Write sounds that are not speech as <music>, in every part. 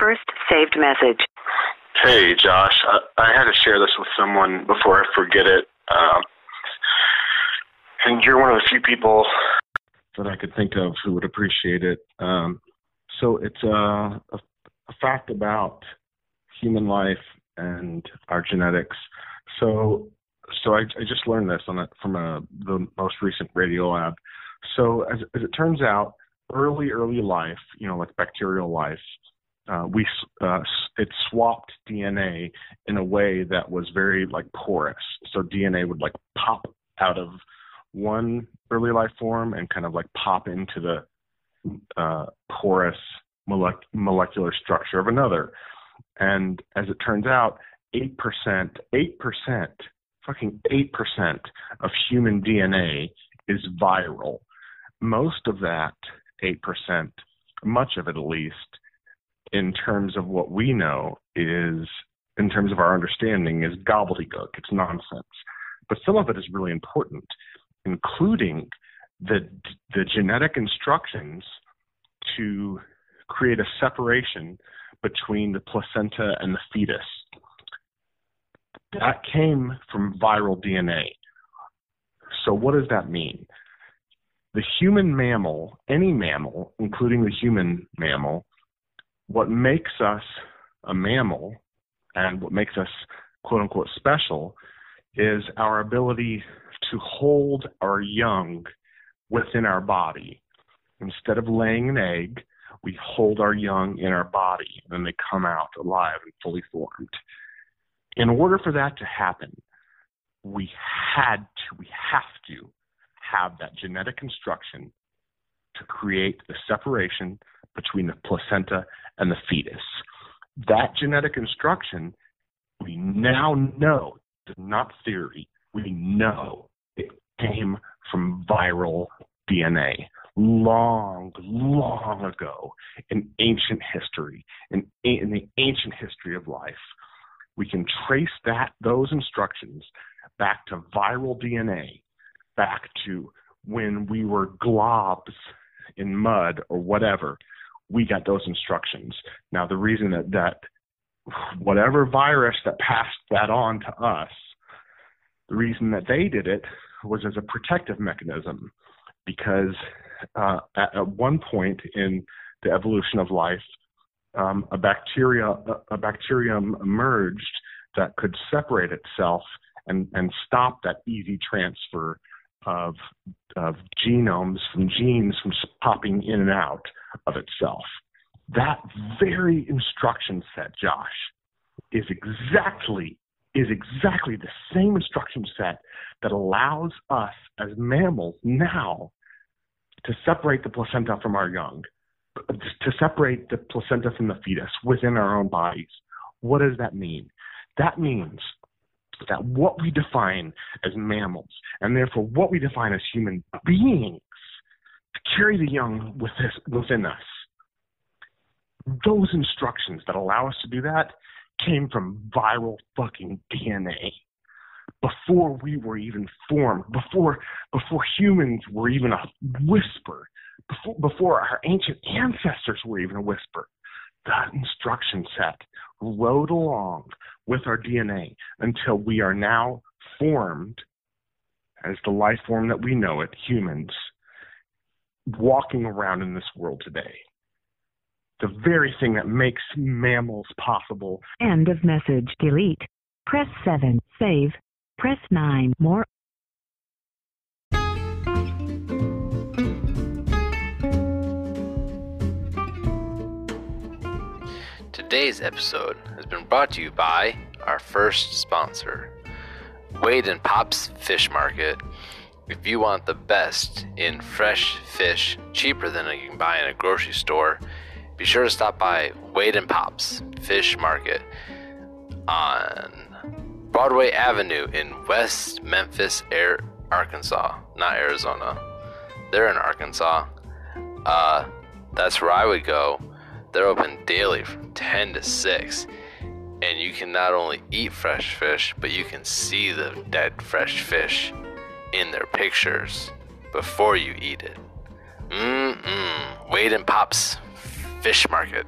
First saved message. Hey, Josh. I, I had to share this with someone before I forget it. Um, and you're one of the few people that I could think of who would appreciate it. Um, so it's uh, a, a fact about human life and our genetics. So, so I, I just learned this on a, from a, the most recent Radiolab. So as, as it turns out, early, early life, you know, like bacterial life, uh, we uh, it swapped DNA in a way that was very like porous. So DNA would like pop out of one early life form and kind of like pop into the uh, porous molec- molecular structure of another. And as it turns out, eight percent, eight percent, fucking eight percent of human DNA is viral. Most of that eight percent, much of it at least, in terms of what we know is in terms of our understanding is gobbledygook. It's nonsense. But some of it is really important including the the genetic instructions to create a separation between the placenta and the fetus. That came from viral DNA so what does that mean? The human mammal any mammal including the human mammal what makes us a mammal and what makes us quote unquote special is our ability to hold our young within our body. Instead of laying an egg, we hold our young in our body and they come out alive and fully formed. In order for that to happen, we had to, we have to have that genetic instruction to create the separation between the placenta and the fetus. That genetic instruction, we now know, not theory, we know it came from viral DNA long, long ago in ancient history, in, in the ancient history of life. We can trace that those instructions back to viral DNA, back to when we were globs in mud or whatever, we got those instructions. Now, the reason that, that whatever virus that passed that on to us, the reason that they did it was as a protective mechanism because uh, at, at, one point in the evolution of life, um, a bacteria a, a bacterium emerged that could separate itself and, and stop that easy transfer of of genomes from genes from popping in and out of itself. That very instruction set, Josh, is exactly is exactly the same instruction set that allows us as mammals now to separate the placenta from our young, to separate the placenta from the fetus within our own bodies. What does that mean? That means that what we define as mammals, and therefore what we define as human beings, carry the young within us. Those instructions that allow us to do that came from viral fucking DNA. Before we were even formed, before before humans were even a whisper, before before our ancient ancestors were even a whisper, that instruction set rode along with our DNA until we are now formed as the life form that we know it, humans, walking around in this world today. The very thing that makes mammals possible. End of message. Delete. Press 7. Save. Press 9. More. Today's episode has been brought to you by our first sponsor, Wade and Pop's Fish Market. If you want the best in fresh fish, cheaper than you can buy in a grocery store, be sure to stop by Wade and Pops Fish Market on Broadway Avenue in West Memphis, Air, Arkansas, not Arizona. They're in Arkansas. Uh, that's where I would go. They're open daily from 10 to 6. And you can not only eat fresh fish, but you can see the dead fresh fish in their pictures before you eat it. Mmm, Wade and Pops Fish Market.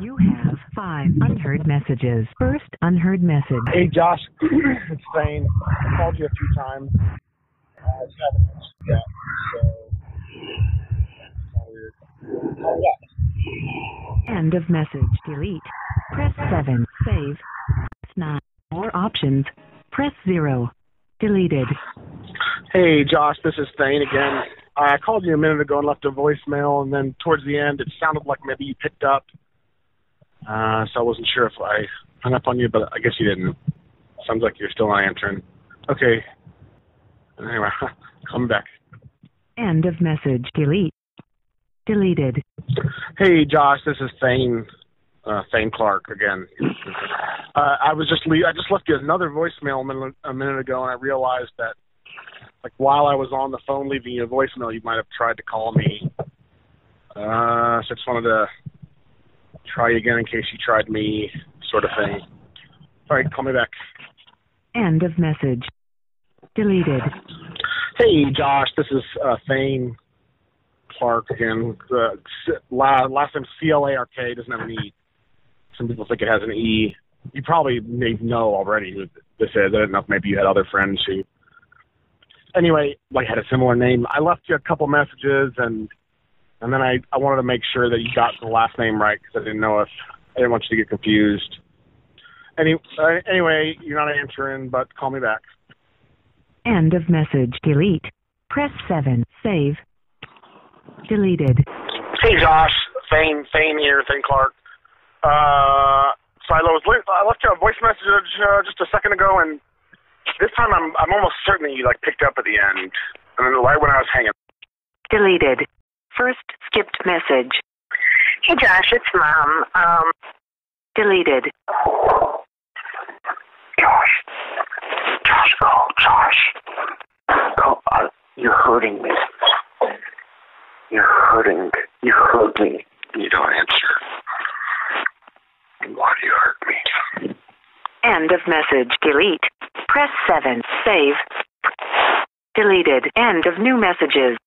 You have five unheard messages. First unheard message. Hey, Josh, <clears throat> it's Thane. I called you a few times. Uh, I just haven't answered yet, so it's all weird. Oh, yeah. End of message. Delete. Press 7. Save. Press 9. More options. Press 0. Deleted. Hey, Josh, this is Thane again. I called you a minute ago and left a voicemail, and then towards the end, it sounded like maybe you picked up. Uh, so I wasn't sure if I hung up on you, but I guess you didn't. Sounds like you're still not answering. Okay. Anyway, <laughs> come back. End of message. Delete. Deleted. Hey, Josh, this is Thane. Uh, Thane Clark again. Uh, I was just le- I just left you another voicemail a minute, a minute ago, and I realized that like while I was on the phone leaving you a voicemail, you might have tried to call me. Uh, so just wanted to try you again in case you tried me, sort of thing. All right, call me back. End of message. Deleted. Hey, Josh, this is uh, Thane Clark again. Uh, last name C L A R K doesn't have an E. Some people think it has an E. You probably may know already who this is. I don't know if maybe you had other friends who. Anyway, like had a similar name. I left you a couple messages and and then I I wanted to make sure that you got the last name right because I didn't know if I didn't want you to get confused. Any uh, anyway, you're not answering, but call me back. End of message. Delete. Press 7. Save. Deleted. Hey Josh, Thane, Thane here, Thane Clark. Uh, so I was I left you a voice message uh, just a second ago, and this time I'm I'm almost certain that you like picked up at the end, and then right when I was hanging. Deleted. First skipped message. Hey Josh, it's mom. Um, Deleted. Josh, Josh, oh Josh, oh, uh, you're hurting me. You're hurting. You hurt me. You don't answer. Why do you hurt me? End of message. Delete. Press 7. Save. Deleted. End of new messages.